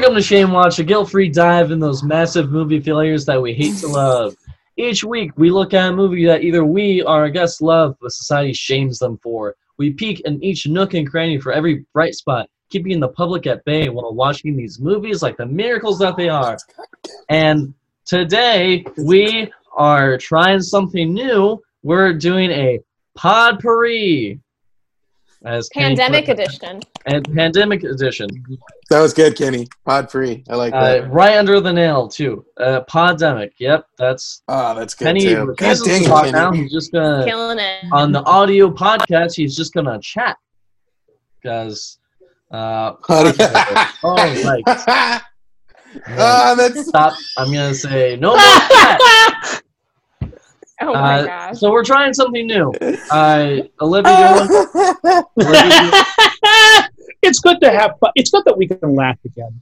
Welcome to Shame Watch, a guilt-free dive in those massive movie failures that we hate to love. Each week, we look at a movie that either we or our guests love, but society shames them for. We peek in each nook and cranny for every bright spot, keeping the public at bay while watching these movies like the miracles that they are. And today, we are trying something new. We're doing a potpourri. As Pandemic put it. edition. And pandemic edition. That was good, Kenny. Pod free. I like Uh, that. right under the nail, too. Uh, Poddemic. Yep, that's oh, that's good Penny too. God refuses dang to talk Kenny. now. He's just gonna Killing it. on the audio podcast. He's just gonna chat because. Uh, oh, right. Ah, that's Stop. I'm gonna say no more chat. Oh my Uh, gosh. so we're trying something new. Uh, Olivia, Olivia, it's good to have fun. It's good that we can laugh again.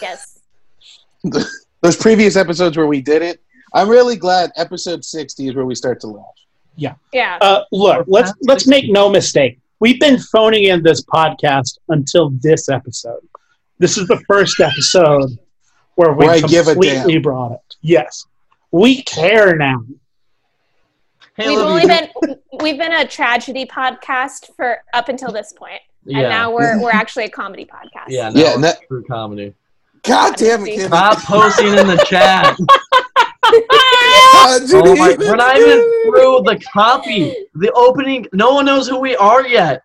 Yes. those previous episodes where we did it. I'm really glad episode 60 is where we start to laugh. Yeah. Uh, look, let's let's make no mistake. We've been phoning in this podcast until this episode. This is the first episode where we Where I give completely brought it. Yes, we care now. Hey, we've only Olivia. been we've been a tragedy podcast for up until this point, and Yeah, now we're we're actually a comedy podcast. yeah, Yeah, yeah. and that- true comedy. God damn it, Kenny. Stop posting in the chat. God, Oh my, we're not even through the copy. The opening. No one knows who we are yet.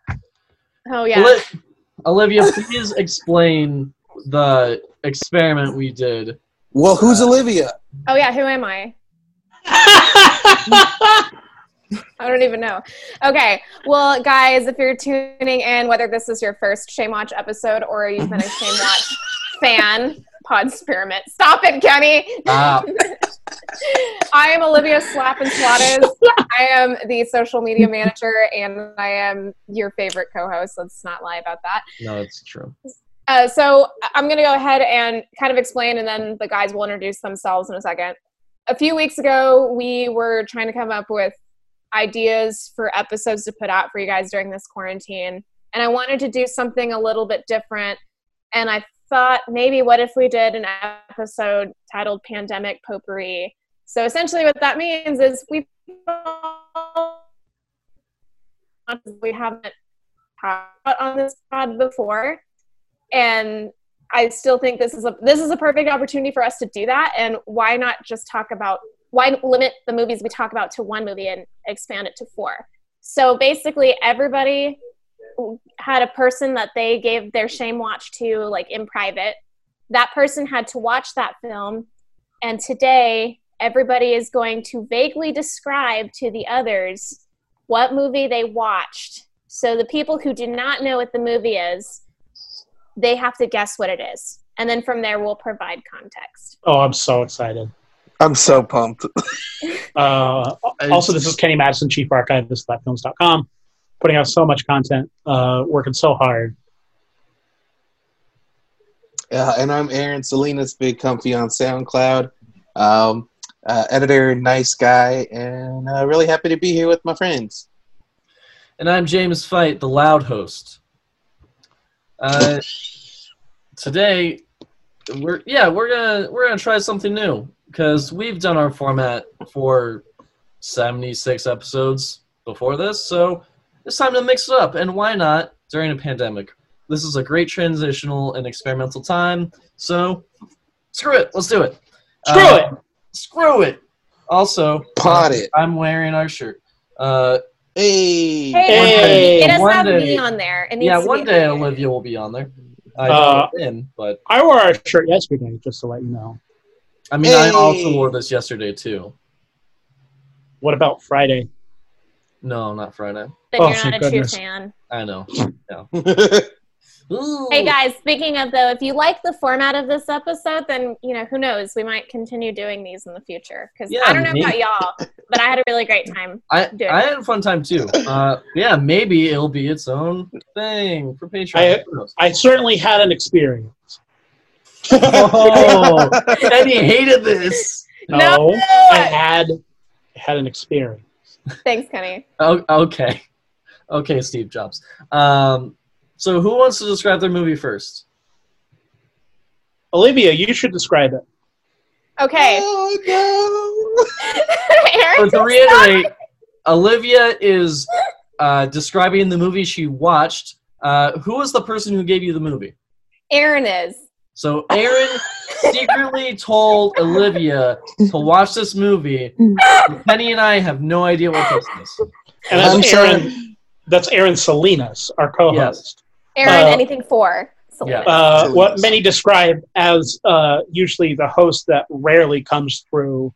Oh yeah. Oli- Olivia, please explain the experiment we did. Well, who's uh, Olivia? Oh yeah. Who am I? I don't even know. Okay. Well, guys, if you're tuning in, whether this is your first Shame Watch episode or you've been a Shame Watch fan, Pod Experiment. Stop it, Kenny. Ah, I am Olivia Slap and Swattas. I am the social media manager and I am your favorite co-host. Let's not lie about that. no, it's true. Uh, so I'm going to go ahead and kind of explain, and then the guys will introduce themselves in a second. A few weeks ago, we were trying to come up with ideas for episodes to put out for you guys during this quarantine, and I wanted to do something a little bit different. And I thought maybe what if we did an episode titled "Pandemic Potpourri"? So essentially, what that means is we we haven't talked on this pod before and I still think this is a this is a perfect opportunity for us to do that. And why not just talk about why limit the movies we talk about to one movie and expand it to four? So basically, everybody had a person that they gave their shame watch to, like in private. That person had to watch that film, and today everybody is going to vaguely describe to the others what movie they watched. So the people who do not know what the movie is they have to guess what it is. And then from there, we'll provide context. Oh, I'm so excited. I'm so pumped. Uh, also, this is Kenny Madison, Chief Archivist at Films.com, putting out so much content, uh, working so hard. Uh, and I'm Aaron Salinas, Big Comfy on SoundCloud. Um, uh, editor, nice guy, and uh, really happy to be here with my friends. And I'm James Fight, the loud host. Uh, today, we're yeah we're gonna we're gonna try something new because we've done our format for 76 episodes before this, so it's time to mix it up. And why not during a pandemic? This is a great transitional and experimental time. So screw it, let's do it. Screw Uh, it. Screw it. Also, Pot uh, it. I'm wearing our shirt. Uh, Hey. Hey. it does one have day- me on there. It needs yeah, to one be day there. Olivia will be on there. I Uh, don't in, but I wore our shirt yesterday, just to let you know. I mean, I also wore this yesterday too. What about Friday? No, not Friday. Then Oh, you're not thank a true fan. I know. Hey guys, speaking of though, if you like the format of this episode, then you know who knows, we might continue doing these in the future. Because Yeah, I don't know maybe. about y'all, but I had a really great time. I Dude. I had a fun time too. Uh, yeah, maybe it'll be its own thing for Patreon. I- I certainly had an experience. Oh, Eddie hated this. No, No! I had had an experience. Thanks, Kenny. Oh, okay, okay, Steve Jobs. Um, so who wants to describe their movie first? Olivia, you should describe it. Okay. Oh Aaron, So to reiterate, Olivia is uh, describing the movie she watched. Uh, who was the person who gave you the movie? Aaron is. So Aaron secretly told Olivia to watch this movie. Penny and I have no idea what this is. And I'm that's sorry. Aaron. That's Aaron Salinas, our co-host. Aaron, Uh, anything for. Yeah. Uh, what many describe as uh, usually the host that rarely comes through,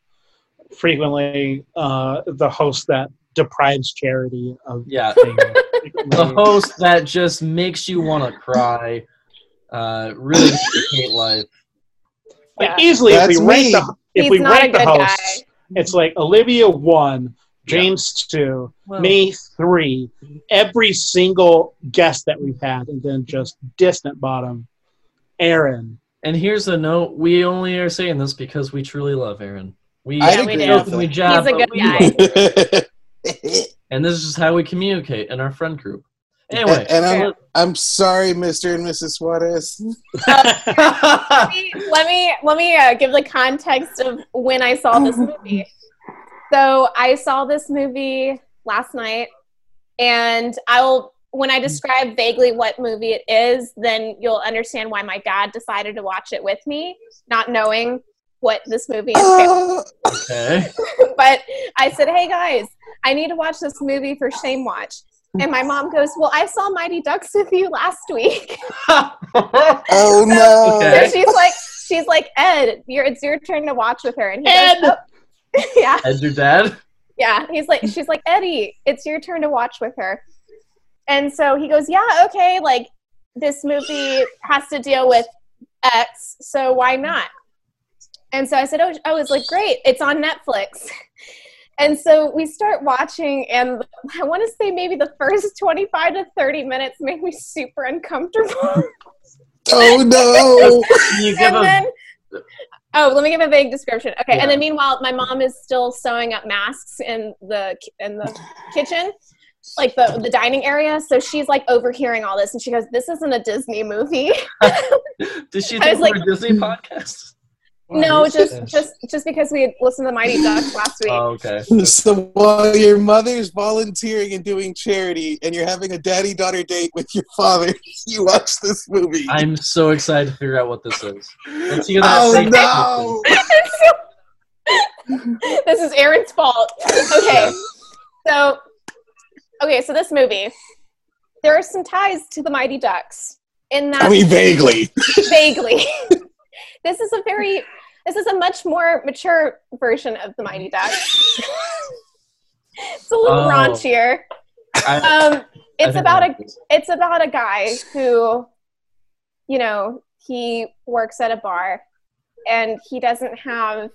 frequently uh, the host that deprives charity of Yeah, the host that just makes you want to cry. Uh, really makes hate life. Like Yeah. easily, if we rank me. the if He's we rank the good hosts, guy. it's like Olivia one, James two, Well, me three, every single guest that we've had, and then just distant bottom, Aaron. And here's a note: we only are saying this because we truly love Aaron. We, I agree we with openly that. jab, He's a good guy. and this is how we communicate in our friend group. Anyway, and I'm, I'm sorry, Mr. and Mrs. Suarez. let me let me, let me uh, give the context of when I saw this movie. So I saw this movie last night, and I'll when I describe vaguely what movie it is, then you'll understand why my dad decided to watch it with me, not knowing what this movie is. Okay. but I said, "Hey guys, I need to watch this movie for Shame Watch." And my mom goes, "Well, I saw Mighty Ducks with you last week." oh no. Okay. So she's like, she's like, Ed, you're, it's your turn to watch with her. And he Ed! goes, "Oh." yeah, Ed's your dad? yeah. He's like, she's like, Eddie, it's your turn to watch with her. And so he goes, yeah, okay. Like this movie has to deal with X, so why not? And so I said, oh, I was like, great, it's on Netflix. And so we start watching, and I want to say maybe the first 25 to 30 minutes made me super uncomfortable. Oh no. You give and a then oh let me give a vague description okay Yeah. and then meanwhile my mom is still sewing up masks in the in the kitchen like the the dining area so she's like overhearing all this and she goes this isn't a disney movie Did she I think was we're a Disney podcast? No Yes. just just just because we had listened to mighty ducks last week Oh, okay. So while your mother's volunteering and doing charity, and you're having a daddy-daughter date with your father, you watch this movie. I'm so excited to figure out what this is. Let's hear oh no. this is aaron's fault okay so okay so this movie there are some ties to the mighty ducks in that I mean, vaguely. vaguely. this is a very this is a much more mature version of the Mighty Ducks. it's a little Oh. raunchier. I, Um, it's about I a like this. it's about a guy who, you know, he works at a bar, and he doesn't have.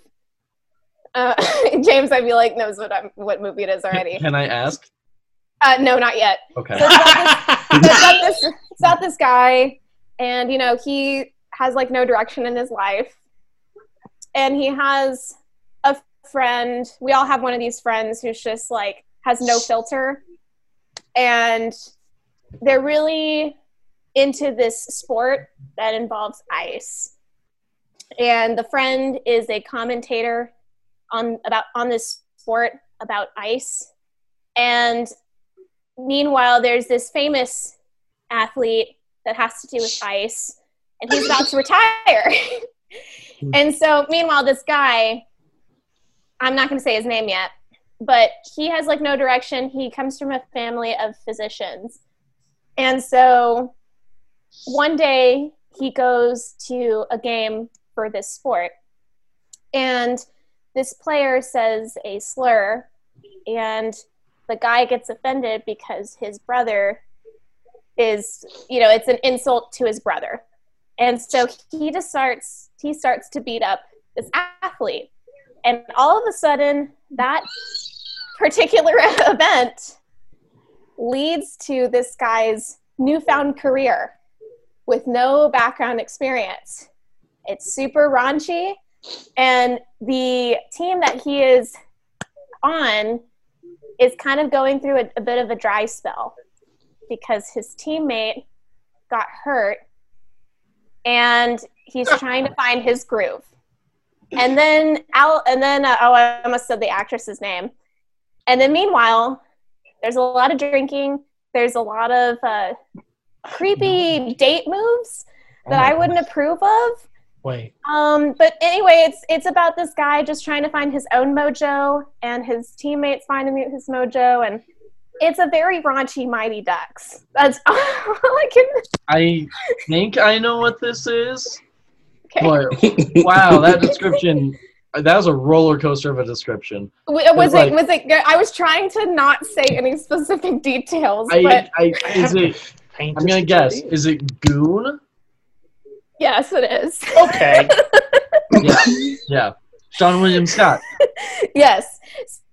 Uh, James, I feel like knows what I'm, what movie it is already. Can I ask? Uh, no, not yet. Okay. So it's about this, so it's about this it's about this guy and you know he has like no direction in his life and he has a friend we all have one of these friends who's just like has no filter. And they're really into this sport that involves ice. And the friend is a commentator on about on this sport about ice. And meanwhile there's this famous athlete that has to do with ice and he's about to retire Hmm. and so meanwhile this guy i'm not going to say his name yet but he has like no direction. He comes from a family of physicians. And so one day he goes to a game for this sport. And this player says a slur and the guy gets offended because his brother is you know it's an insult to his brother and so he just starts he starts to beat up this athlete. And all of a sudden that particular event leads to this guy's newfound career with no background experience. It's super raunchy. And the team that he is on is kind of going through a, a bit of a dry spell because his teammate got hurt and he's trying to find his groove. And then Al, and then uh, oh, I almost said the actress's name. And then meanwhile, there's a lot of drinking. There's a lot of uh, creepy date moves that I wouldn't approve of. Wait. Um, but anyway, it's it's about this guy just trying to find his own mojo, and his teammates finding his mojo, and it's a very raunchy Mighty Ducks. That's all I can. I think I know what this is. Okay. But wow, that description. That was a roller coaster of a description. W- Was like- it? Was it? I was trying to not say any specific details, I, but I is it? Paint I'm gonna guess. Is it Goon? yes, it is. Okay. Yeah, yeah. Seann William Scott. yes.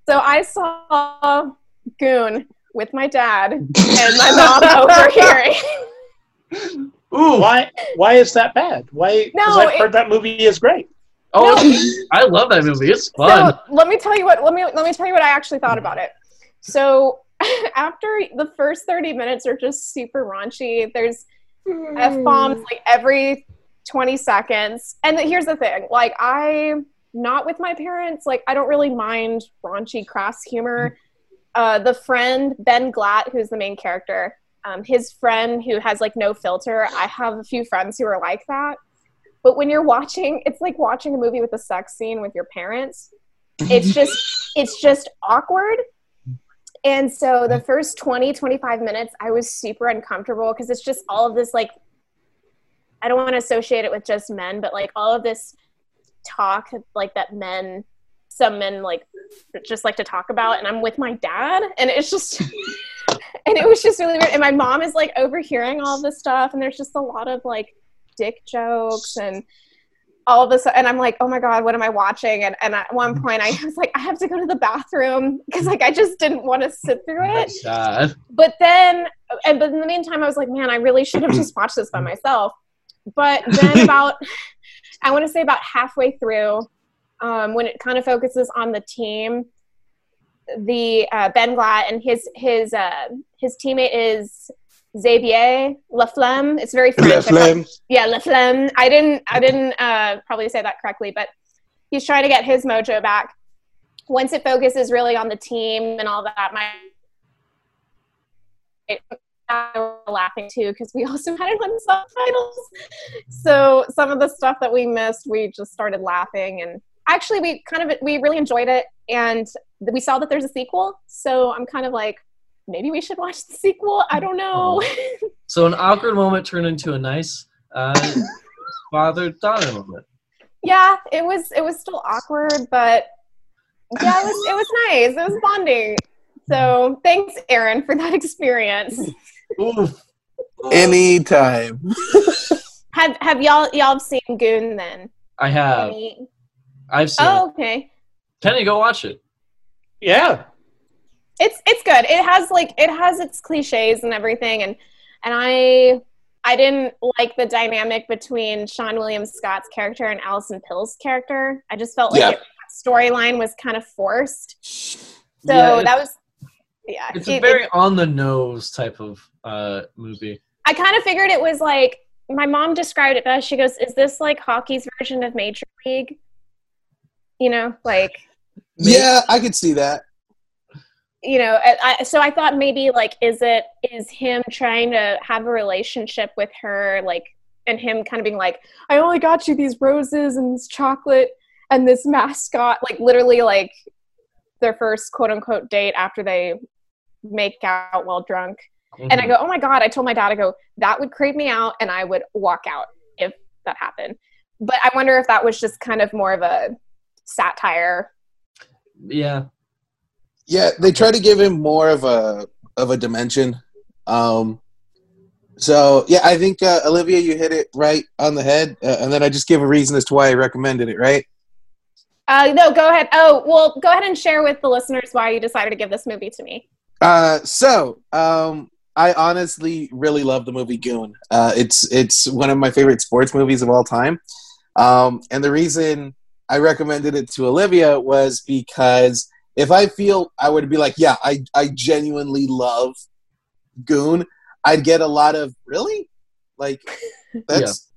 So I saw Goon with my dad and my mom overhearing. Ooh, why? Why is that bad? Why? No, I've it- heard that movie is great. oh, I love that movie. It's fun. So let me tell you what let me let me tell you what I actually thought about it. So after the first 30 minutes are just super raunchy. There's F bombs like every 20 seconds. And here's the thing, like I not with my parents, like I don't really mind raunchy crass humor. Uh, the friend Ben Glatt, who's the main character, um, his friend who has like no filter. I have a few friends who are like that. But when you're watching, it's like watching a movie with a sex scene with your parents. It's just it's just awkward. And so the first 20, 25 minutes, I was super uncomfortable because it's just all of this like I don't want to associate it with just men, but like all of this talk like that men some men like just like to talk about and I'm with my dad and it's just and it was just really weird and my mom is like overhearing all this stuff and there's just a lot of like dick jokes and all of this and I'm like oh my god what am I watching? And, and at one point I was like I have to go to the bathroom because like I just didn't want to sit through it. but then and but in the meantime i was like man i really should have just watched this by myself. But then about i want to say about halfway through um, when it kind of focuses on the team the uh, ben glatt and his his uh, his teammate is xavier laflamme it's very french Flame. yeah laflamme i didn't i didn't uh, probably say that correctly but he's trying to get his mojo back once it focuses really on the team and all that my were laughing too because we also had it on subtitles. So some of the stuff that we missed, we just started laughing, and actually, we kind of we really enjoyed it, and we saw that there's a sequel. So I'm kind of like, maybe we should watch the sequel. I don't know. So an awkward moment turned into a nice uh, father-daughter moment. yeah, it was it was still awkward, but yeah, it was it was nice. It was bonding. So thanks, Aaron, for that experience. Anytime. Have have y'all y'all seen Goon then? I have. Any- I've seen. Oh, okay. Kenny, go watch it. Yeah. It's it's good. It has like it has its cliches and everything, and and I I didn't like the dynamic between Seann William Scott's character and Allison Pill's character. I just felt like Yeah. it, storyline was kind of forced. So Yeah, that was yeah. It's it- a it- very on the nose type of uh, movie. I kind of figured it was like my mom described it best. She goes, "Is this like hockey's version of Major League?" You know, like Yeah, I could see that. you know. I, I, so I thought maybe like, is it is him trying to have a relationship with her, like, and him kind of being like, "I only got you these roses and this chocolate and this mascot," like literally like their first quote unquote date after they make out while drunk. And Mm-hmm. I go, oh my God, I told my dad, I go, that would creep me out and I would walk out if that happened. But I wonder if that was just kind of more of a satire. yeah. Yeah, they try to give him more of a of a dimension. Um, so yeah, I think uh, Olivia, you hit it right on the head, uh, and then I just give a reason as to why I recommended it. Right? Uh, no, go ahead. Oh, well, go ahead and share with the listeners why you decided to give this movie to me. Uh, so um, I honestly really love the movie Goon. Uh, it's it's one of my favorite sports movies of all time, um, and the reason I recommended it to Olivia was because if I feel I would be like, yeah, I I genuinely love Goon, I'd get a lot of really like that's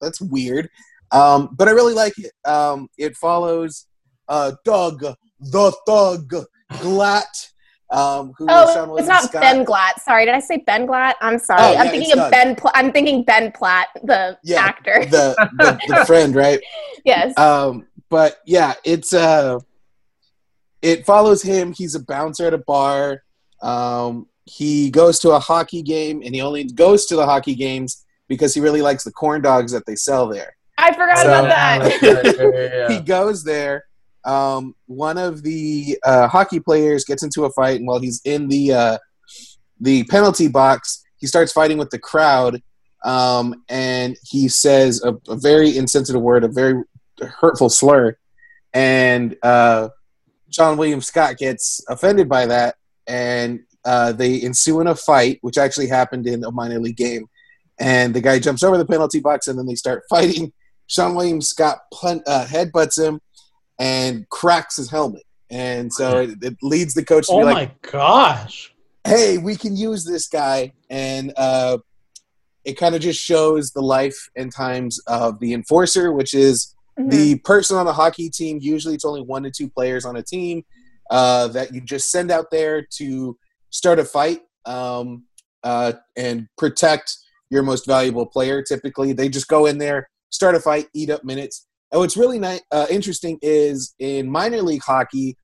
that's weird. Um, but I really like it. Um, it follows uh, Doug the Thug Glatt. Um, who is Sean Oh, it's not Scott. Ben Glatt. Sorry, did I say Ben Glatt? I'm sorry. Oh, yeah, I'm thinking of Doug. Ben. Pl- I'm thinking Ben Platt, the Yeah, actor. the, the the friend, right? yes. Um, but yeah, it's uh, it follows him. He's a bouncer at a bar. Um, he goes to a hockey game, and he only goes to the hockey games because he really likes the corn dogs that they sell there. I forgot so- about that. Yeah, yeah, He goes there. Um, one of the uh, hockey players gets into a fight, and while he's in the uh, the penalty box, he starts fighting with the crowd. Um, and he says a, a very insensitive word, a very hurtful slur, and uh, John William Scott gets offended by that, and uh, they ensue in a fight, which actually happened in a minor league game. And the guy jumps over the penalty box, and then they start fighting. Seann William Scott pun- uh, headbutts him and cracks his helmet, and so it, it leads the coach to Oh be my like, gosh. "Hey, we can use this guy," and uh, it kind of just shows the life and times of the enforcer, which is Mhm. the person on a hockey team. Usually it's only one to two players on a team uh, that you just send out there to start a fight um, uh, and protect your most valuable player. Typically they just go in there start a fight eat up minutes and what's really ni- uh, interesting is in minor league hockey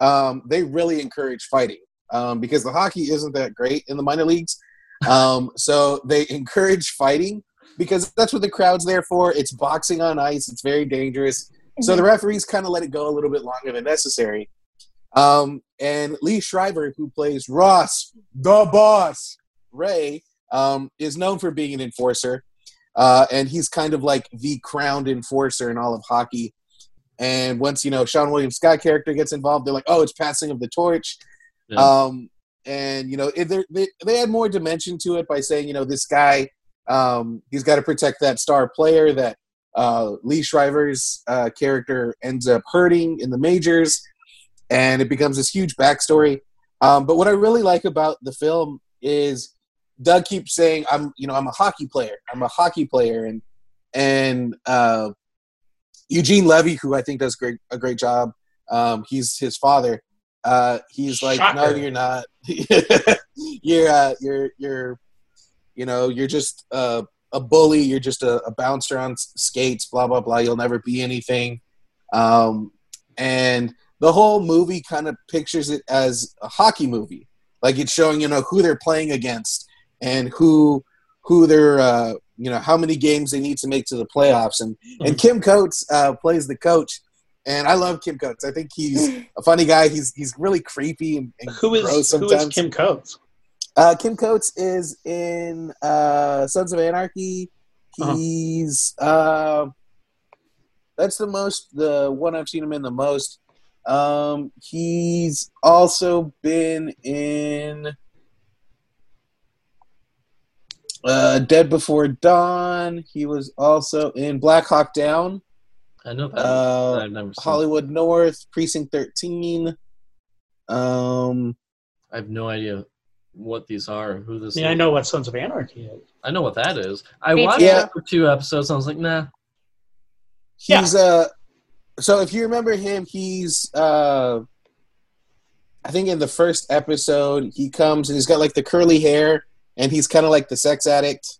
um, they really encourage fighting um, because the hockey isn't that great in the minor leagues um, so they encourage fighting because that's what the crowd's there for. It's boxing on ice. It's very dangerous. So the referees kind of let it go a little bit longer than necessary. Um, and Liev Schreiber, who plays Ross, the boss, Rhea, um, is known for being an enforcer. Uh, and he's kind of like the crowned enforcer in all of hockey. And once, you know, Seann William Scott character gets involved, they're like, oh, it's passing of the torch. Yeah. Um, and, you know, they, they add more dimension to it by saying, you know, this guy, um, he's got to protect that star player that uh, Liev Schreiber's uh, character ends up hurting in the majors, and it becomes this huge backstory. Um, but what I really like about the film is Doug keeps saying, "I'm, you know, I'm a hockey player. I'm a hockey player," and and uh, Eugene Levy, who I think does great a great job. Um, he's his father. Uh, he's like, no, you're not. you're uh, you're you're you know you're just uh, a bully. You're just a, a bouncer on skates. Blah blah blah. You'll never be anything. Um, and the whole movie kind of pictures it as a hockey movie, like it's showing you know who they're playing against and who who they're uh, you know how many games they need to make to the playoffs. And and Kim Coates uh, plays the coach. And I love Kim Coates. I think he's a funny guy. He's he's really creepy and, and Who gross sometimes. is Kim Coates? Uh, Kim Coates is in uh, Sons of Anarchy. Uh-huh. He's uh, that's the most the one I've seen him in the most. Um, he's also been in uh, Dead Before Dawn. He was also in Black Hawk Down, I know that. uh, I've never seen. Hollywood North, Precinct Thirteen. Um, I have no idea what these are. Who this? I mean, I know what Sons of Anarchy is. I know what that is. I Me watched too. it for two episodes. And I was like, nah. Yeah. He's uh so if you remember him, he's uh I think in the first episode he comes and he's got like the curly hair and he's kind of like the sex addict.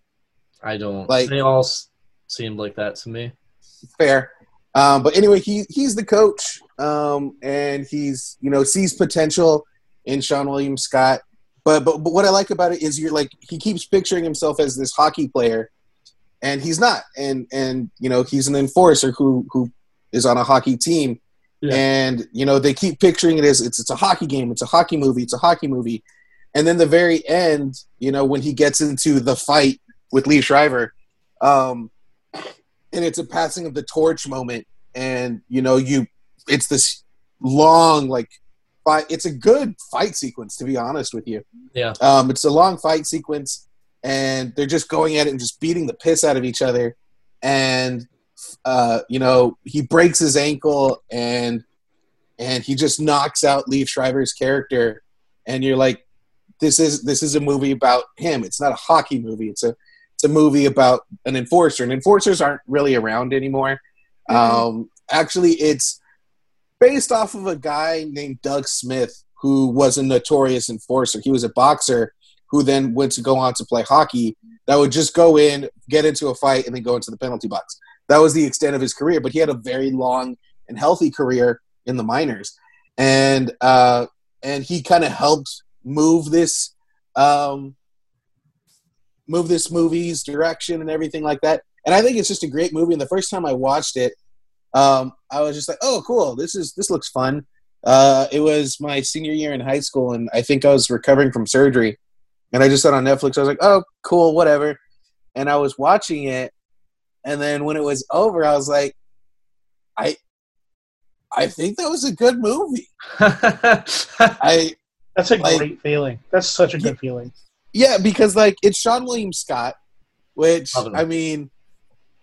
I don't. Like- they all s- seemed like that to me. Fair. Um but anyway, he he's the coach um and he's you know sees potential in Seann William Scott. But, but but what I like about it is you're like he keeps picturing himself as this hockey player and he's not and and you know he's an enforcer who who is on a hockey team Yeah. and you know they keep picturing it as it's it's a hockey game it's a hockey movie it's a hockey movie and then the very end you know when he gets into the fight with Liev Schreiber um and it's a passing of the torch moment. And you know you it's this long like fight it's a good fight sequence to be honest with you. Yeah. um it's a long fight sequence and they're just going at it and just beating the piss out of each other. And uh you know he breaks his ankle and and he just knocks out Liev Schreiber's character. And you're like this is this is a movie about him it's not a hockey movie it's a it's a movie about an enforcer, and enforcers aren't really around anymore. Mhm. Um, actually, it's based off of a guy named Doug Smith, who was a notorious enforcer. He was a boxer who then went to go on to play hockey. That would just go in, get into a fight, and then go into the penalty box. That was the extent of his career. But he had a very long and healthy career in the minors, and uh, and he kind of helped move this um, move this movie's direction and everything like that. And I think it's just a great movie. And the first time I watched it, um, I was just like, "Oh, cool! This is this looks fun." Uh, it was my senior year in high school, and I think I was recovering from surgery, and I just saw it on Netflix. I was like, "Oh, cool, whatever," and I was watching it, and then when it was over, I was like, "I, I think that was a good movie." I That's a Like- great feeling. That's such a Yeah. good feeling. yeah, because like it's Seann William Scott, which I mean,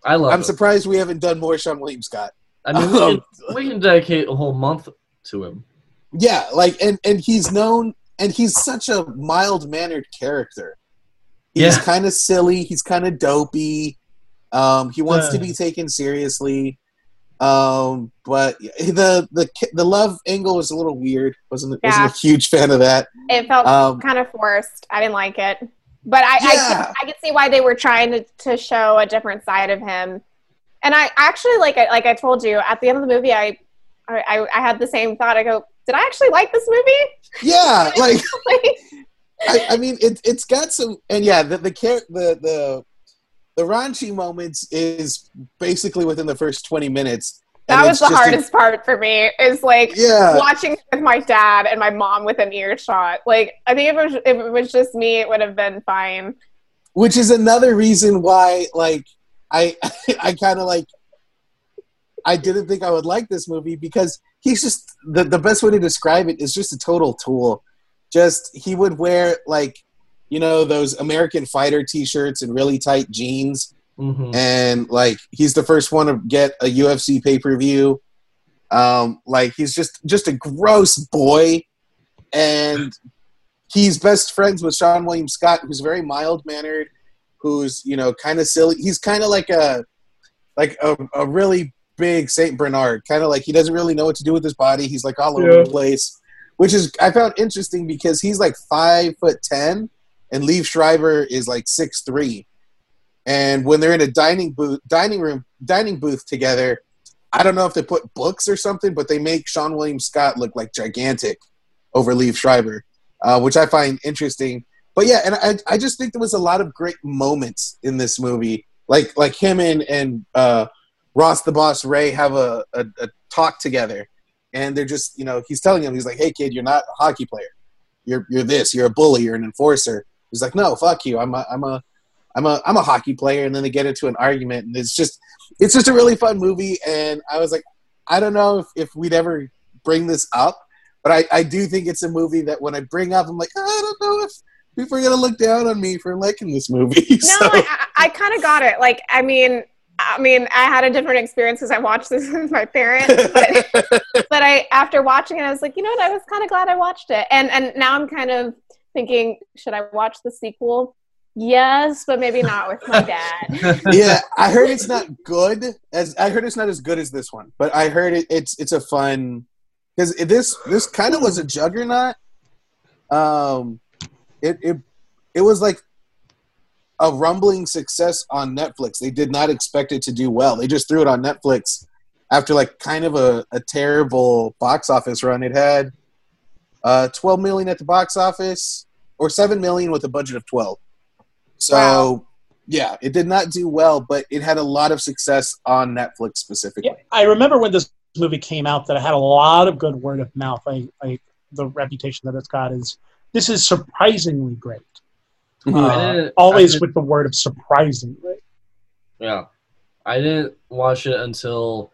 I love I'm it. surprised we haven't done more Seann William Scott. I mean, we Um, can, we can dedicate a whole month to him. Yeah, like and and he's known and he's such a mild mannered character. He's Yeah. kind of silly. He's kind of dopey. Um, he wants to Uh. be taken seriously. Um, but the the the love angle was a little weird. wasn't Yeah. wasn't a huge fan of that. It felt Um, kind of forced. I didn't like it, but I I, Yeah. could, I could see why they were trying to, to show a different side of him. And I actually like I like I told you at the end of the movie, I I, I had the same thought. I go, did I actually like this movie? yeah, like I, I mean, it, it's got some, and yeah, the the the the the raunchy moments is basically within the first twenty minutes. that was the just a- hardest part for me. Is like yeah, watching with my dad and my mom with an earshot. Like I think if it was if it was just me, it would have been fine. which is another reason why, like, I I kind of like. I didn't think I would like this movie because he's just the the best way to describe it is just a total tool. Just he would wear like, you know, those American Fighter T-shirts and really tight jeans. hmm and like he's the first one to get a UFC pay per view. Um, like he's just just a gross boy, and he's best friends with Seann William Scott, who's very mild mannered, who's you know kind of silly. He's kind of like a like a, a really big Saint Bernard, kind of like he doesn't really know what to do with his body. He's like all over Yeah. the place, which is I found interesting because he's like five foot ten, and Liev Schreiber is like six three. And when they're in a dining booth dining room dining booth together i don't know if they put books or something but they make seann william scott look like gigantic over Liev schreiber uh, which i find interesting. But yeah and I, I just think there was a lot of great moments in this movie. Like like him and and uh, ross the boss rhea have a, a, a talk together. And they're just you know he's telling him he's like hey kid you're not a hockey player. You're you're this you're a bully you're an enforcer he's like no fuck you i'm a i'm a I'm a I'm a hockey player, and then they get into an argument, and it's just it's just a really fun movie. And I was like, I don't know if, if we'd ever bring this up, but I, I do think it's a movie that when I bring up, I'm like, I don't know if people are gonna look down on me for liking this movie. No, so, I, I, I kind of got it. Like, I mean, I mean, I had a different experience because I watched this with my parents, but, but I after watching it, I was like, you know what? I was kind of glad I watched it, and and now I'm kind of thinking, should I watch the sequel? Yes, but maybe not with my dad. yeah, I heard it's not good as I heard it's not as good as this one, but I heard it, it's it's a fun because this this kind of was a juggernaut. Um, it it it was like a rumbling success on Netflix. They did not expect it to do well. They just threw it on Netflix after like kind of a, a terrible box office run. It had uh, 12 million at the box office or 7 million with a budget of 12. So Wow. yeah, it did not do well, but it had a lot of success on Netflix specifically. Yeah, I remember when this movie came out that it had a lot of good word of mouth. I, I the reputation that it's got is this is surprisingly great. Mhm. Uh, I didn't- always with the word of surprisingly. Yeah. I didn't watch it until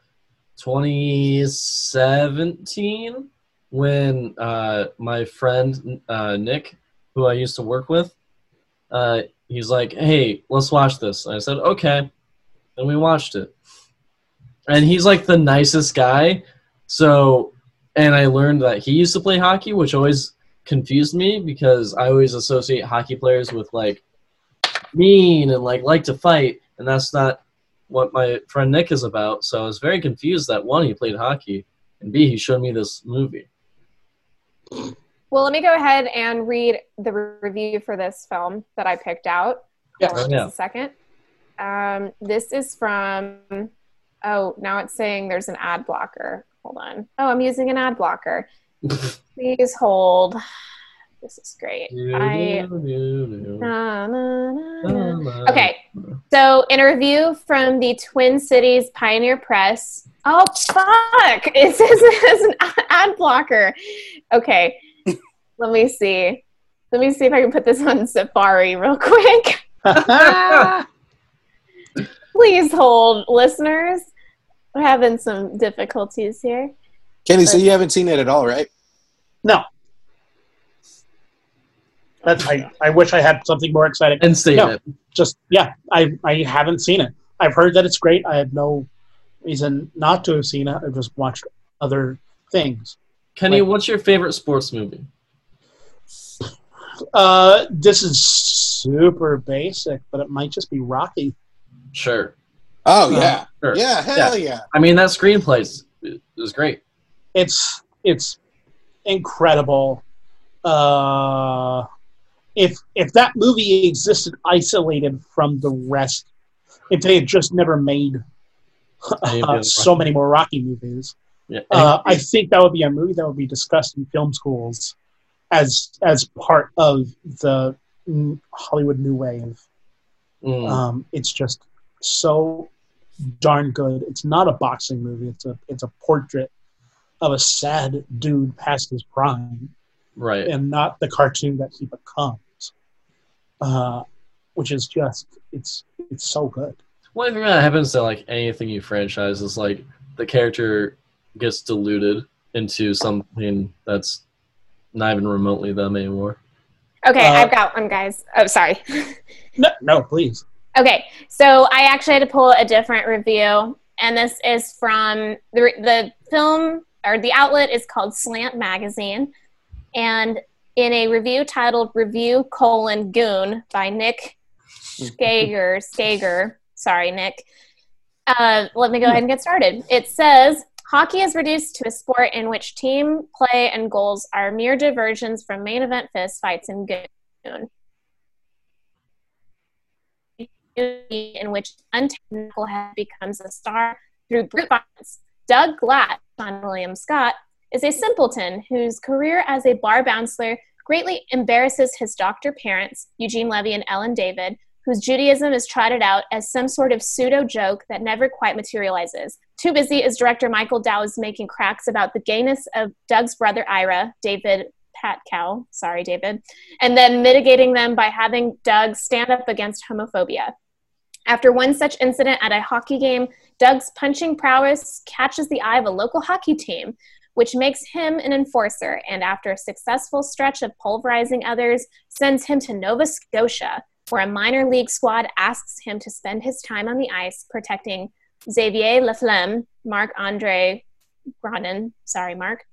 2017 when uh, my friend uh, Nick, who I used to work with, uh, he's like, hey, let's watch this. And I said, okay. And we watched it. And he's like the nicest guy. So, and I learned that he used to play hockey, which always confused me because I always associate hockey players with like mean and like like to fight, and that's not what my friend Nick is about. So I was very confused that one he played hockey, and B he showed me this movie. Well, let me go ahead and read the review for this film that I picked out. Yeah. Hold on Yeah. just a second. Um, this is from. Oh, now it's saying there's an ad blocker. Hold on. Oh, I'm using an ad blocker. Please hold. This is great. I. Na, na, na, na. Okay, so in a review from the Twin Cities Pioneer Press. Oh fuck! It says it has an ad blocker. Okay, let me see. Let me see if I can put this on Safari real quick. Please hold, listeners. We're having some difficulties here. Kenny, so you haven't seen it at all, right? no. That's I, I wish I had something more exciting. And save No. it. Just yeah, I I haven't seen it. I've heard that it's great. I have no reason not to have seen it. I've just watched other things. Kenny, Like- what's your favorite sports movie? Uh, this is super basic, but it might just be Rocky. Sure. Oh Uh, yeah, Sure. yeah, hell yeah. I mean that screenplay is is great. It's it's incredible. Uh, if if that movie existed isolated from the rest, if they had just never made Any of the uh, so many more Rocky movies, Yeah. uh, I think that would be a movie that would be discussed in film schools as as part of the Hollywood New Wave. Mm. Um, it's just so darn good. It's not a boxing movie. It's a it's a portrait of a sad dude past his prime, right. and not the cartoon that he becomes. Uh, which is just it's it's so good. One thing that happens to like anything you franchise is like the character gets diluted into something that's not even remotely them anymore. Okay, Uh, I've got one, guys. Oh, sorry. No, no, please. Okay, so I actually had to pull a different review, and this is from the the film or the outlet is called Slant Magazine, and in a review titled "Review colon Goon" by Nick Schager Schager. Sorry, Nick. Uh, let me go ahead and get started. It says. Hockey is reduced to a sport in which team play and goals are mere diversions from main event fist fights and goon. in which untamed knucklehead becomes a star through brute violence. Doug Glatt, Seann William Scott, is a simpleton whose career as a bar bouncer greatly embarrasses his doctor parents, Eugene Levy and Ellen David, whose Judaism is trotted out as some sort of pseudo joke that never quite materializes. Too busy is director Michael Dowse making cracks about the gayness of Doug's brother Ira, David Paetkau, sorry, David, and then mitigating them by having Doug stand up against homophobia. After one such incident at a hockey game, Doug's punching prowess catches the eye of a local hockey team, which makes him an enforcer, and after a successful stretch of pulverizing others, sends him to Nova Scotia, where a minor league squad asks him to spend his time on the ice protecting Xavier Laflamme, Marc Andre Grondin, sorry, Mark,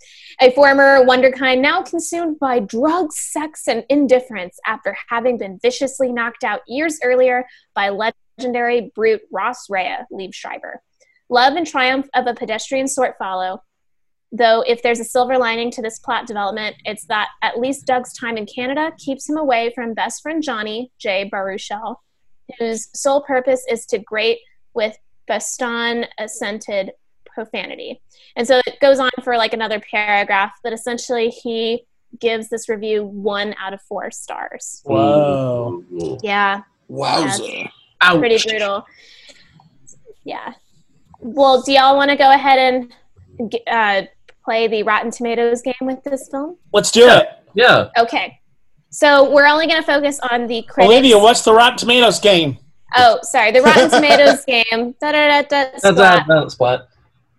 a former Wunderkind now consumed by drugs, sex, and indifference after having been viciously knocked out years earlier by legendary brute Ross Rhea, Liev Schreiber. Love and triumph of a pedestrian sort follow, though if there's a silver lining to this plot development, it's that at least Doug's time in Canada keeps him away from best friend Johnny, Jay Baruchel, whose sole purpose is to grate with Boston scented profanity. And so it goes on for like another paragraph, but essentially he gives this review one out of four stars. Whoa. Yeah, Wowza. Ouch. pretty brutal. Yeah. Well, do y'all want to go ahead and uh, play the Rotten Tomatoes game with this film? Let's do Yeah. it. Yeah. Okay. So we're only going to focus on the critics. Olivia, what's the Rotten Tomatoes game? Oh, sorry. The Rotten Tomatoes game. Da, da, da, da, That's splat. that, that spot.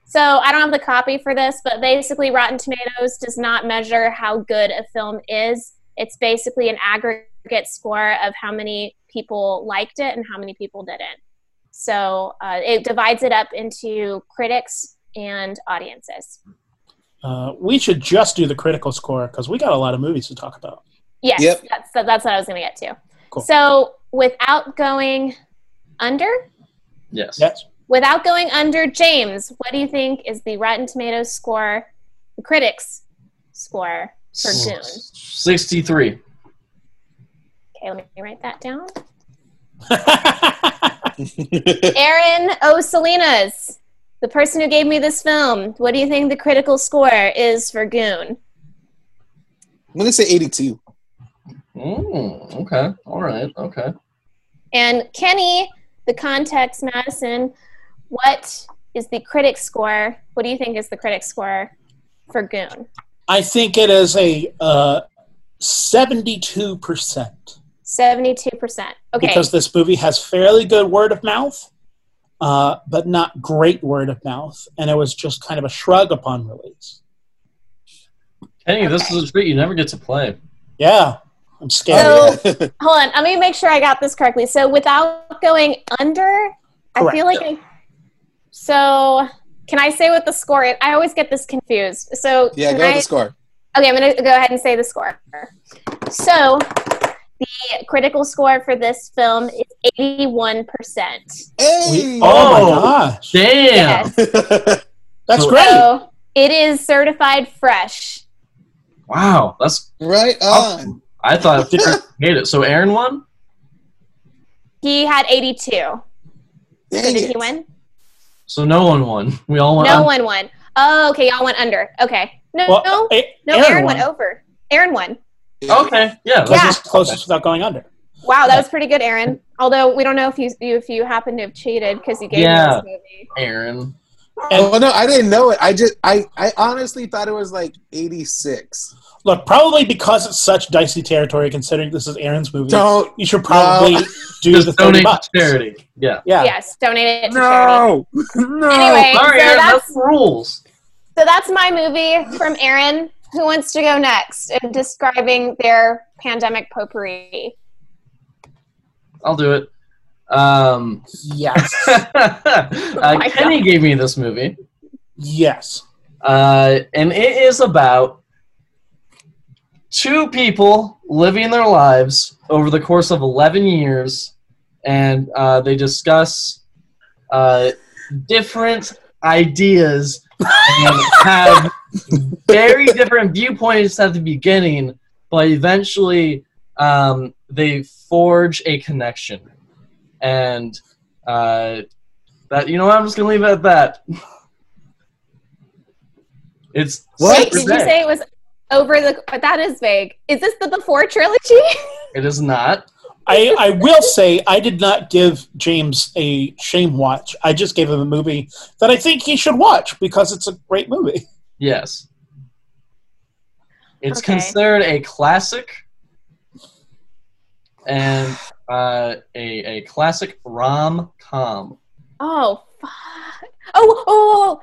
So I don't have the copy for this, but basically, Rotten Tomatoes does not measure how good a film is. It's basically an aggregate score of how many people liked it and how many people didn't. So uh, it divides it up into critics and audiences. Uh, we should just do the critical score because we got a lot of movies to talk about. Yes, Yep. that's that's what I was going to get to. Cool. So without going under, Yes. Yes. without going under, James, what do you think is the Rotten Tomatoes score, the critics score for Goon? Sixty-three. Okay, let me write that down. Aaron O. Salinas, the person who gave me this film. What do you think the critical score is for Goon? I'm gonna say 82. Mm, okay. All right. Okay. And Kenny, the context Madison, what is the critic score? What do you think is the critic score for Goon? I think it is a uh, 72%. 72%. Okay. Because this movie has fairly good word of mouth, uh, but not great word of mouth. And it was just kind of a shrug upon release. Kenny, this is a treat you never get to play. Yeah, I'm scared. So-. Hold on. Let me make sure I got this correctly. So without going under, I feel like I. So can I say what the score is? I always get this confused. So yeah, can go with I- the score. Okay, I'm going to go ahead and say the score. So, the critical score for this film is 81%. Hey! We- oh, Oh. my gosh. Damn. Yes. That's So- great. So, it is certified fresh. Wow. That's. right on. I thought I hate it. So Aaron won. He had 82. So, Dang did he win? So no one won. We all won. No one won. Oh, okay. Y'all went under. Okay. No, Well, no, A- no. Aaron Aaron, went over. Aaron won. Okay. Yeah. That's Yeah. That's as closest without going under. Wow, that was pretty good, Aaron. Although we don't know if you if you happen to have cheated because you gave Yeah. me this movie. Aaron. Oh no, I didn't know it. I just I I honestly thought it was like 86. Look, probably because it's such dicey territory, considering this is Aaron's movie, Don't you should probably No. do the Just 30 bucks. to charity. Yeah. Yeah. Yes, donate it to charity. no no. Anyway, Sorry, so Aaron. that's That's rules. So that's my movie from Aaron. Who wants to go next in describing their pandemic potpourri? I'll do it. Um, Yes. uh, my Kenny gave me this movie, yes. uh, and it is about two people living their lives over the course of 11 years, and uh, they discuss uh, different ideas and have very different viewpoints at the beginning, but eventually um, they forge a connection. And uh, that you know what? I'm just gonna leave it at that. It's What? Wait, super did you say it was over the? But that is vague. Is this the Before trilogy? It is not. I, I will say I did not give James a shame watch. I just gave him a movie that I think he should watch because it's a great movie. Yes. It's Okay. considered a classic and uh, a, a classic rom com. oh, fuck. Oh, oh, oh, oh.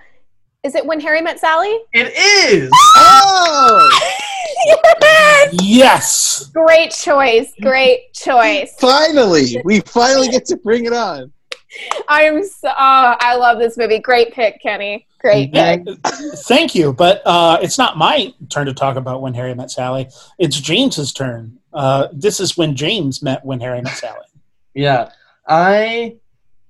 Is it When Harry Met Sally? It is! Oh! yes! Yes. Great choice. Great choice. Finally, we finally get to bring it on. I'm so. Oh, I love this movie. Great pick, Kenny. Great Yeah, thank you, but uh, it's not my turn to talk about when Harry met Sally. It's James's turn. Uh, this is when James met when Harry met Sally. Yeah. I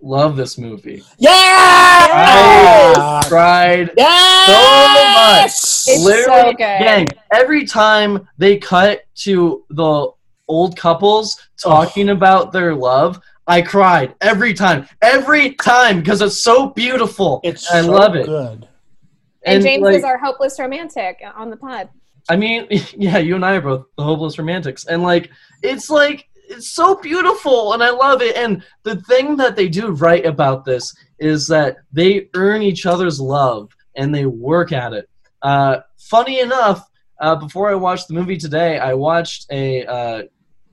love this movie. Yeah, I cried yes! It's Literally, so good. Gang, every time they cut to the old couples talking about their love, I cried every time, every time because it's so beautiful. It's I so love it. Good. And, James like, is our hopeless romantic on the pod. I mean, yeah, you and I are both the hopeless romantics, and like, it's like it's so beautiful, and I love it. And the thing that they do right about this is that they earn each other's love and they work at it. Uh, funny enough, uh, before I watched the movie today, I watched a, uh,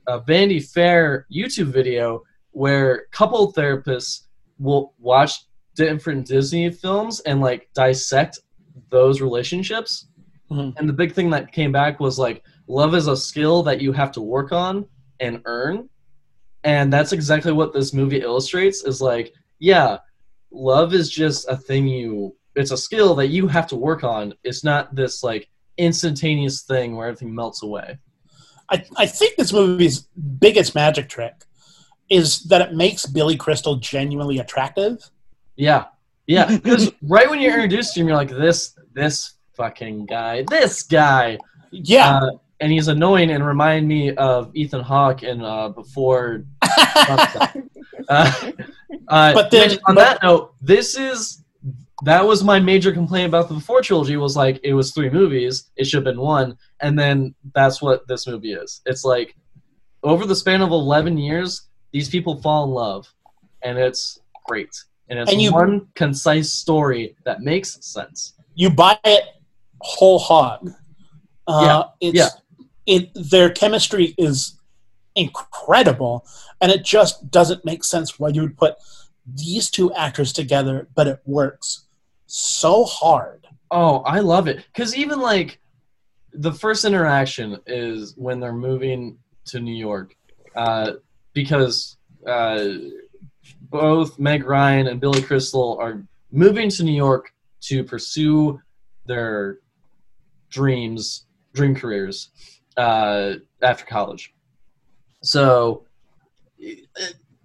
a Vanity Fair YouTube video where couple therapists will watch different Disney films and like dissect those relationships. Mhm. And the big thing that came back was like, love is a skill that you have to work on and earn. And that's exactly what this movie illustrates is like, yeah, love is just a thing you it's a skill that you have to work on. It's not this like instantaneous thing where everything melts away. I, I think this movie's biggest magic trick is that it makes Billy Crystal genuinely attractive. Yeah, yeah. Because right when you're introduced to him, you're like, this, this fucking guy, this guy. Yeah. Uh, and he's annoying and remind me of Ethan Hawke in uh, before. uh, uh, But then- on but- that note, this is that was my major complaint about the Before trilogy was like it was three movies. It should have been one, and then that's what this movie is. It's like over the span of eleven years, these people fall in love, and it's great. And it's And you- one concise story that makes sense. you buy it whole hog. Uh, it's, yeah. It their chemistry is incredible, and it just doesn't make sense why you would put these two actors together, but it works so hard. Oh, I love it. Because even like the first interaction is when they're moving to New York. Uh, because uh, both Meg Ryan and Billy Crystal are moving to New York to pursue their dreams, dream careers uh, after college. So it,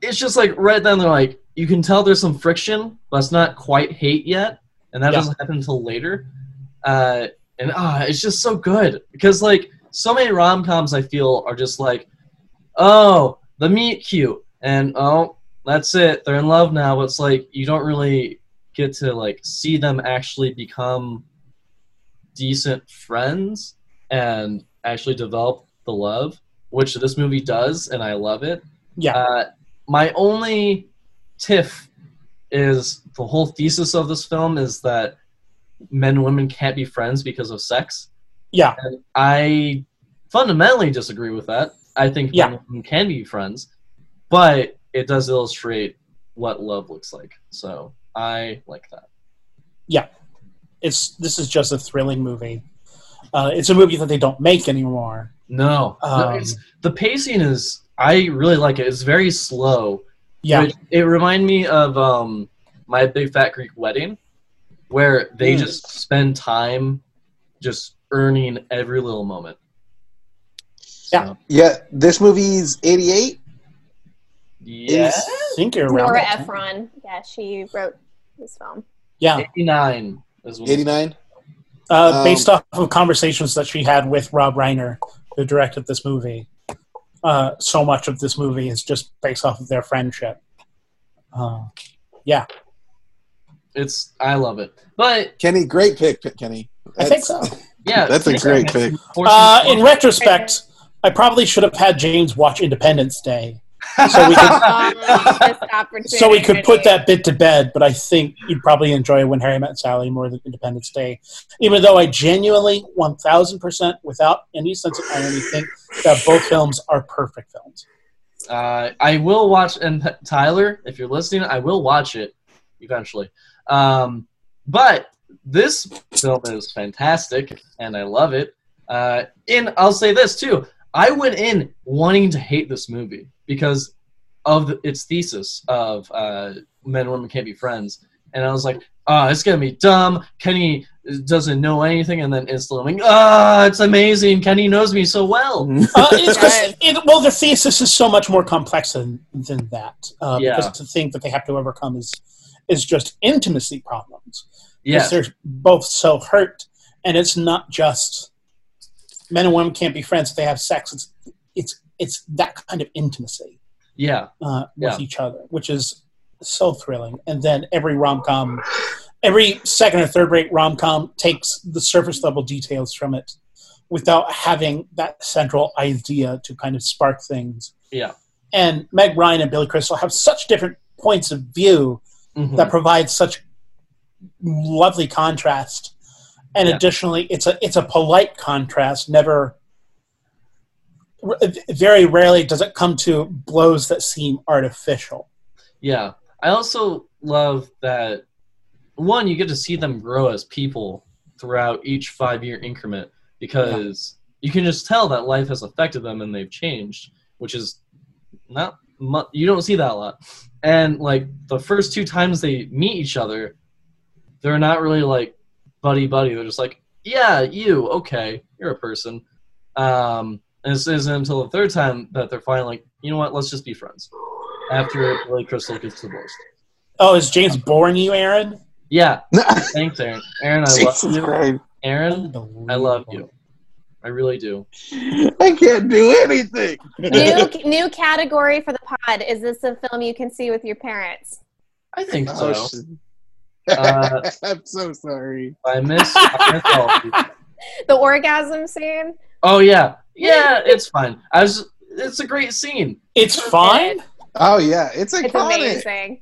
it's just like right then they're like, you can tell there's some friction, but it's not quite hate yet and that Yeah. doesn't happen until later. Uh, and ah, it's just so good because like so many rom coms I feel are just like, oh, the meet cute, and oh, that's it, they're in love now. It's like you don't really get to like see them actually become decent friends and actually develop the love, which this movie does, and I love it. Yeah, Uh, my only tiff is the whole thesis of this film is that men and women can't be friends because of sex. yeah, And I fundamentally disagree with that. I think Yeah. men and women can be friends, but it does illustrate what love looks like. So I like that. Yeah, it's this is just a thrilling movie. Uh, it's a movie that they don't make anymore. No, no Um, it's, the pacing is. I really like it. It's very slow. Yeah, It, it reminded me of um, my big fat Greek wedding, where they Mm. just spend time just earning every little moment. Yeah. So, Yeah, this movie's 88. yeah. I think you're around. Nora that time. Ephron. Yeah, she wrote this film. Yeah, 89 89. uh, Um, based off of conversations that she had with Rob Reiner, who directed this movie. Uh, so much of this movie is just based off of their friendship. Uh, It's I love it, but Kenny, great pick, Kenny. I think That's- so. yeah, That's a great pick. Uh, in retrospect, I probably should have had James watch Independence Day, so we could missed opportunity. so we could put that bit to bed. But I think you'd probably enjoy When Harry Met Sally more than Independence Day, even though I genuinely, one thousand percent, without any sense of irony, think that both films are perfect films. Uh, I will watch, and Tyler, if you're listening, I will watch it eventually. Um, but this film is fantastic, and I love it. Uh, and I'll say this too: I went in wanting to hate this movie because of the, its thesis of uh, men and women can't be friends, and I was like, "Oh, it's gonna be dumb." Kenny doesn't know anything, and then instantly, I'm like, "Ah, it's amazing! Kenny knows me so well." Uh, it's 'cause it, well, the thesis is so much more complex than than that. Uh, Yeah. Because the thing that they have to overcome is is just intimacy problems. Yeah, Because they're both so hurt, and it's not just men and women can't be friends if they have sex. It's it's it's that kind of intimacy yeah. uh, with Yeah. each other, which is so thrilling. And then every rom com, every second or third rate rom com takes the surface level details from it without having that central idea to kind of spark things. Yeah. And Meg Ryan and Billy Crystal have such different points of view Mhm. that provide such lovely contrast. And Yeah. additionally, it's a it's a polite contrast. Never, very rarely does it come to blows that seem artificial. Yeah. I also love that one, you get to see them grow as people throughout each five year increment because you can just tell that life has affected them and they've changed, which is not mu- you don't see that a lot. And like the first two times they meet each other, they're not really like buddy buddy. They're just like, yeah, you, okay, you're a person. Um, And this isn't until the third time that they're finally like, you know what, let's just be friends. After Billy Crystal gets divorced. Oh, is James boring you, Aaron? Yeah, thanks, Aaron. Aaron, I love you. Christ. Aaron, I love you. I really do. I can't do anything. new new category for the pod. Is this a film you can see with your parents? I think so. Shit. Uh, I'm so sorry. I miss. I miss all of you. The orgasm scene. Oh yeah, yeah. It's fine. I was. It's a great scene. It's fine. Oh yeah, it's It's iconic. amazing.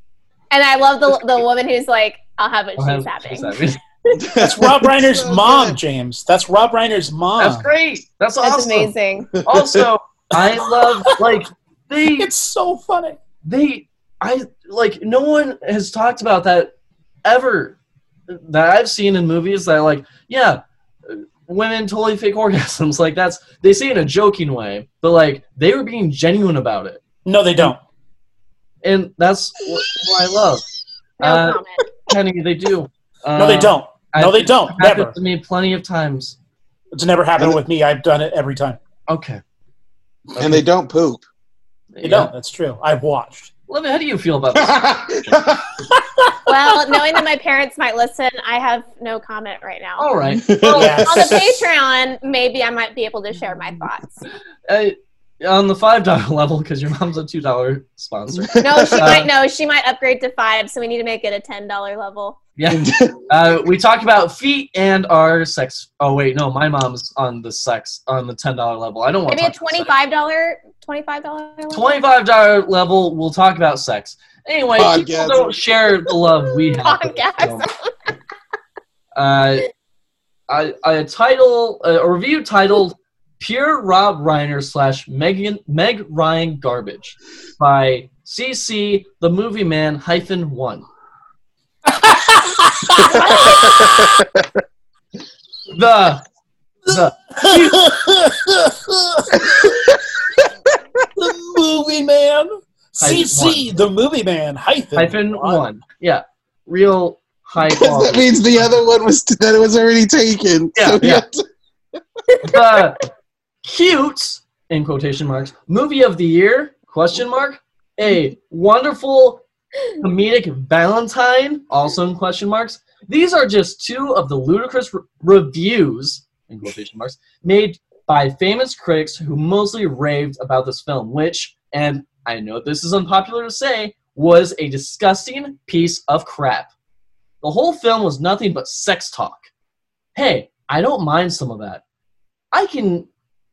And I love the the woman who's like, "I'll have what I'll she's have- having." she's having. That's Rob Reiner's So mom, good. James. That's Rob Reiner's mom. That's great. That's That's amazing. Also, I love like they It's so funny. they I like no one has talked about that ever that I've seen in movies that like yeah women totally fake orgasms like that's they say in a joking way but like they were being genuine about it No, they don't. and that's what, what I love No Uh, comment. Kenny they do No, they Uh, don't. No, they don't. it's happened to me plenty of times It's never happened with me. I've done it every time. okay and they don't poop. They don't. That's true. I've watched. Let how do you feel about this Well, knowing that my parents might listen, I have no comment right now. all right well, Yes. On the Patreon, maybe I might be able to share my thoughts. uh, on the five dollar level because your mom's a two dollar sponsor No, she Uh, might no, she might upgrade to five, so we need to make it a ten dollar level. Yeah. Uh, we talked about feet and our sex. Oh wait, no, my mom's on the sex on the ten dollar level. I don't want Maybe a to talk twenty five dollar twenty five dollar Twenty five dollar level. We'll talk about sex. Anyway, people don't share the love we have. for this Podcast. Uh, I, a title, a review titled "Pure Rob Reiner slash Megan Meg Ryan Garbage" by CC the Movie Man hyphen one. The the the movie man. Hyphen CC, the movie man. Hyphen, hyphen one. Yeah, real high that means the other one was that it was already taken. Yeah, So yeah. to- the cute in quotation marks movie of the year question mark a wonderful comedic valentine also in question marks these are just two of the ludicrous re- reviews in quotation marks made by famous critics who mostly raved about this film which and i know this is unpopular to say was a disgusting piece of crap the whole film was nothing but sex talk hey i don't mind some of that I can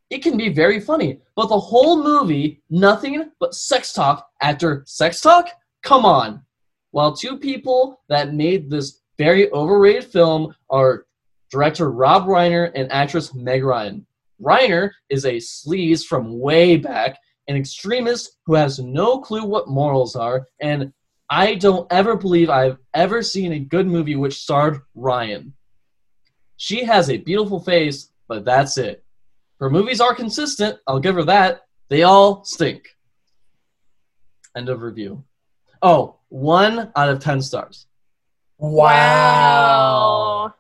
it can be very funny. But the whole movie, nothing but sex talk after sex talk? Come on. While two people that made this very overrated film are director Rob Reiner and actress Meg Ryan. Reiner is a sleaze from way back, an extremist who has no clue what morals are, and I don't ever believe I've ever seen a good movie which starred Ryan. She has a beautiful face, but that's it. Her movies are consistent, I'll give her that. They all stink. End of review. Oh, one out of ten stars. Wow.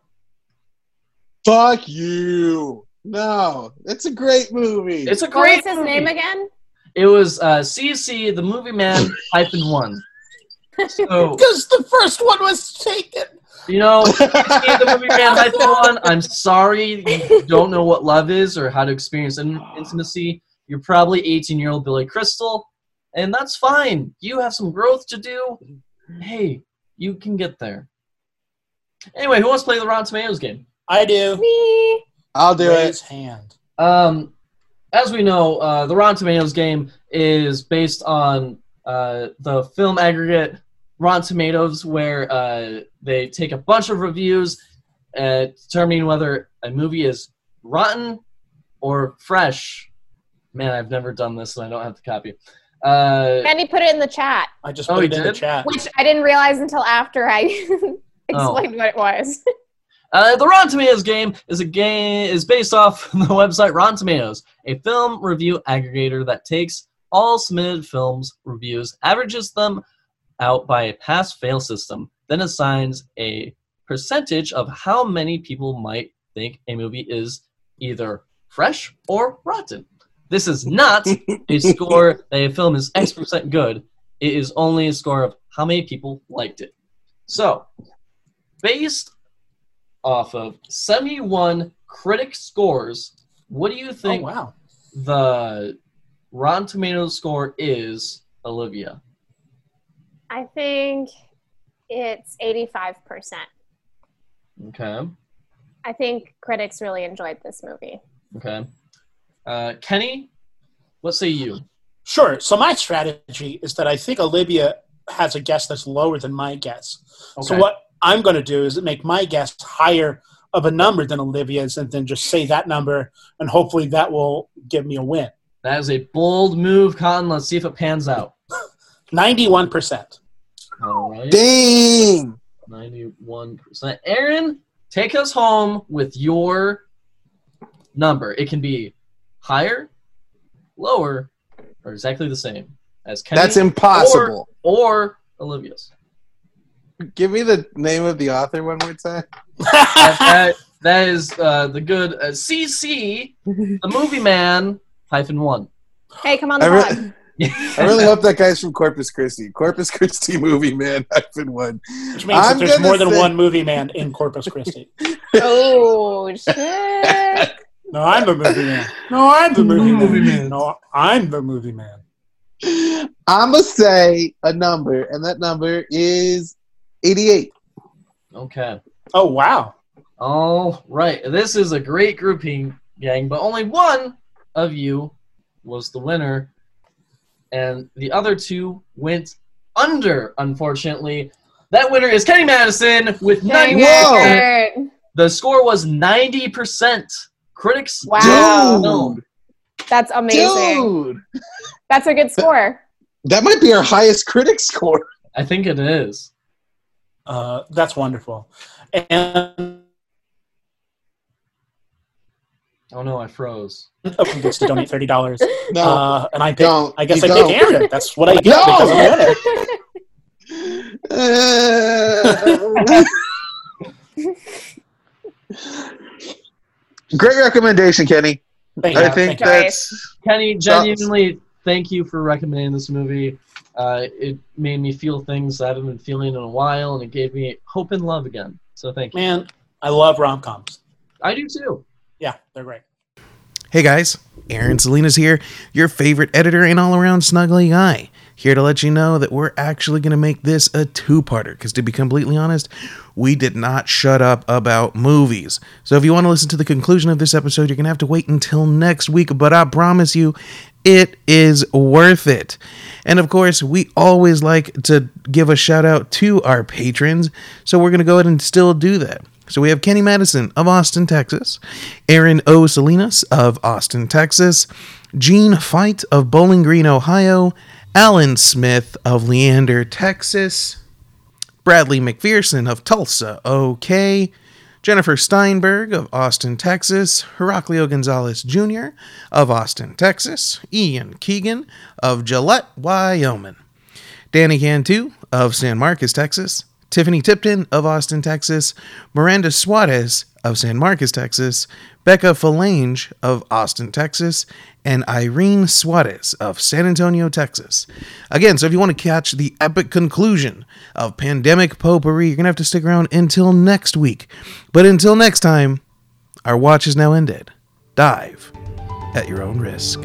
Fuck you. No, it's a great movie. It's a What great was his movie. name again? It was uh, CC, the movie man, hyphen one. So, Because the first one was taken. you know, CC, the movie man, hyphen one, I'm sorry you don't know what love is or how to experience in- intimacy. You're probably 18 year old Billy Crystal, and that's fine. You have some growth to do. Hey, you can get there. Anyway, who wants to play the Rotten Tomatoes game? I do. Me. I'll do it. Raise hand. Um, as we know, uh, the Rotten Tomatoes game is based on uh, the film aggregate Rotten Tomatoes, where uh, they take a bunch of reviews, uh, determining whether a movie is rotten or fresh. Man, I've never done this, and I don't have the copy. Uh, Andy put it in the chat, I just Oh, put he it in the did? chat. which I didn't realize until after I explained what it was. Uh, the Rotten Tomatoes game is a game is based off the website Rotten Tomatoes, a film review aggregator that takes all submitted films reviews, averages them out by a pass-fail system, then assigns a percentage of how many people might think a movie is either fresh or rotten. This is not a score that a film is X percent good. It is only a score of how many people liked it. So, based off of 71 critic scores, what do you Oh think wow. the Rotten Tomatoes score is, Olivia? I think it's 85%. Okay. I think critics really enjoyed this movie. Okay. Uh, Kenny, what say you? Sure. So my strategy is that I think Olivia has a guess that's lower than my guess. So what I'm going to do is make my guess higher of a number than Olivia's, and then just say that number, and hopefully that will give me a win. That is a bold move, Cotton. Let's see if it pans out. Ninety-one percent. All right. Dang! 91%. Aaron, take us home with your number. It can be higher, lower, or exactly the same as Kenny That's impossible. or Olivia's. Give me the name of the author one more time. that, that, that is uh, the good uh, CC, the movie man, hyphen one. Hey, come on the I, re- pod. I really hope that guy's from Corpus Christi. Corpus Christi movie man hyphen one. Which means I'm there's more than say- one movie man in Corpus Christi. oh, shit. No, I'm the movie man. No, I'm the movie, Movie man. man. No, I'm the movie man. I'm gonna say a number, and that number is 88. Okay. Oh wow. All right. This is a great grouping, gang, but only one of you was the winner, and the other two went under, unfortunately. That winner is Kenny Madison with 90. Whoa. The score was 90%. Critics Wow. No. That's amazing. Dude, That's a good score. that might be our highest critic score. I think it is. Uh, that's wonderful. And Oh no, I froze. Open gets to donate thirty dollars. No, Uh, and I pick, don't. I guess You I don't. pick Aaron. That's what I get No. because I'm the. Uh, Great recommendation, Kenny. Thank I you. think Thank you. that's Kenny, genuinely, thank you for recommending this movie. Uh, it made me feel things I haven't been feeling in a while, and it gave me hope and love again. So thank you. Man, I love rom coms. I do too. Yeah, they're great. Hey guys, Aaron Salinas here, your favorite editor and all around snuggly guy. Here to let you know that we're actually going to make this a two parter, because to be completely honest, we did not shut up about movies. So if you want to listen to the conclusion of this episode, you're going to have to wait until next week, but I promise you, it is worth it. And of course, we always like to give a shout out to our patrons, so we're going to go ahead and still do that. So we have Kenny Madison of Austin, Texas, Aaron O. Salinas of Austin, Texas, Gene Fight of Bowling Green, Ohio, Alan Smith of Leander, Texas, Bradley McPherson of Tulsa, OK, Jennifer Steinberg of Austin, Texas, Heraclio Gonzalez Jr. of Austin, Texas, Ian Keegan of Gillette, Wyoming, Danny Cantu of San Marcos, Texas, Tiffany Tipton of Austin, Texas, Miranda Suarez of San Marcos, Texas, Becca Falange of Austin, Texas, and Irene Suarez of San Antonio, Texas. Again, so if you want to catch the epic conclusion of Pandemic Potpourri, you're going to have to stick around until next week. But until next time, our watch is now ended. Dive at your own risk.